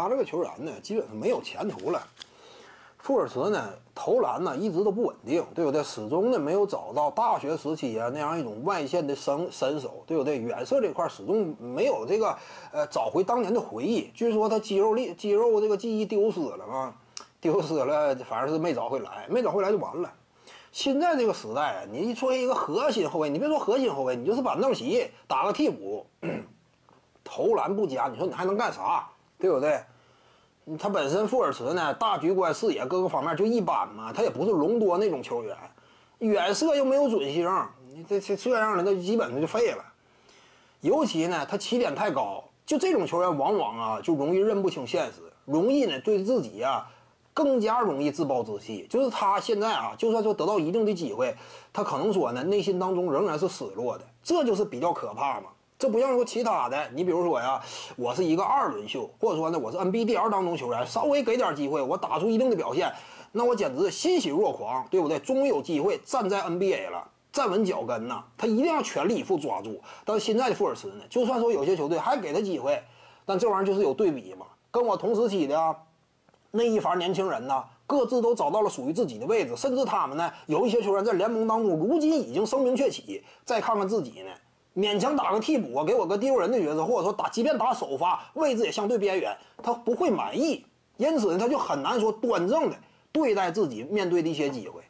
他这个球员呢，基本上没有前途了。富尔茨呢，投篮呢一直都不稳定，对不对？始终呢没有找到大学时期啊那样一种外线的身身手，对不对？远射这块始终没有这个呃找回当年的回忆。据说他肌肉力肌肉这个记忆丢失了嘛，丢失了，反正是没找回来，没找回来就完了。现在这个时代啊，你作为一个核心后卫，你别说核心后卫，你就是板凳席打个替补，投篮不佳，你说你还能干啥？对不对？他本身富尔茨呢，大局观、视野各个方面就一般嘛，他也不是隆多那种球员，远射又没有准星，你这这这样的那基本上就废了。尤其呢，他起点太高，就这种球员往往啊就容易认不清现实，容易呢对自己啊更加容易自暴自弃。就是他现在啊，就算说得到一定的机会，他可能说呢内心当中仍然是失落的，这就是比较可怕嘛。这不像说其他的，你比如说呀，我是一个二轮秀，或者说呢，我是 NBDL 当中球员，稍微给点机会，我打出一定的表现，那我简直欣喜若狂，对不对？终于有机会站在 NBA 了，站稳脚跟呐，他一定要全力以赴抓住。但是现在的富尔茨呢，就算说有些球队还给他机会，但这玩意儿就是有对比嘛，跟我同时期的那一伐年轻人呢，各自都找到了属于自己的位置，甚至他们呢，有一些球员在联盟当中如今已经声名鹊起。再看看自己呢？勉强打个替补啊，给我个丢人的角色，或者说打，即便打首发，位置也相对边缘，他不会满意，因此呢，他就很难说端正的对待自己面对的一些机会，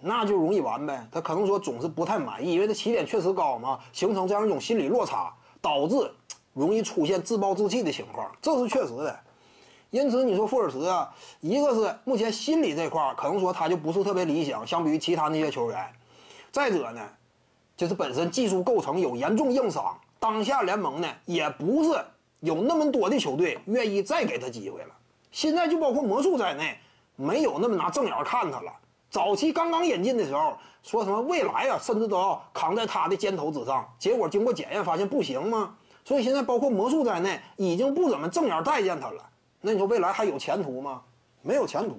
那就容易完呗。他可能说总是不太满意，因为他起点确实高嘛，形成这样一种心理落差，导致容易出现自暴自弃的情况，这是确实的。因此你说富尔茨啊，一个是目前心理这块可能说他就不是特别理想，相比于其他那些球员，再者呢。就是本身技术构成有严重硬伤，当下联盟呢也不是有那么多的球队愿意再给他机会了。现在就包括魔术在内，没有那么拿正眼看他了。早期刚刚引进的时候，说什么未来啊，甚至都要扛在他的肩头之上。结果经过检验发现不行吗？所以现在包括魔术在内，已经不怎么正眼待见他了。那你说未来还有前途吗？没有前途。